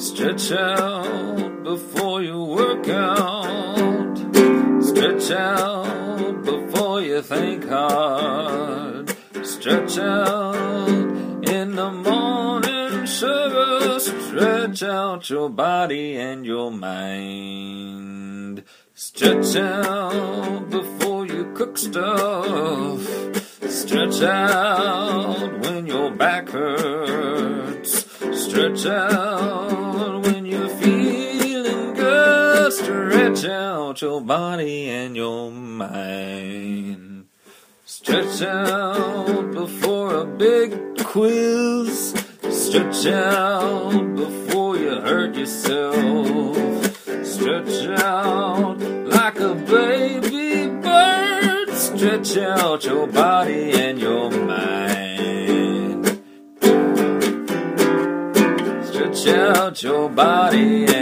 Stretch out before you work out. Stretch out before you think hard. Stretch out in the morning service. Stretch out your body and your mind. Stretch out before you cook stuff. Stretch out when your back hurts. Stretch out Stretch out your body and your mind. Stretch out before a big quiz. Stretch out before you hurt yourself. Stretch out like a baby bird. Stretch out your body and your mind. Stretch out your body and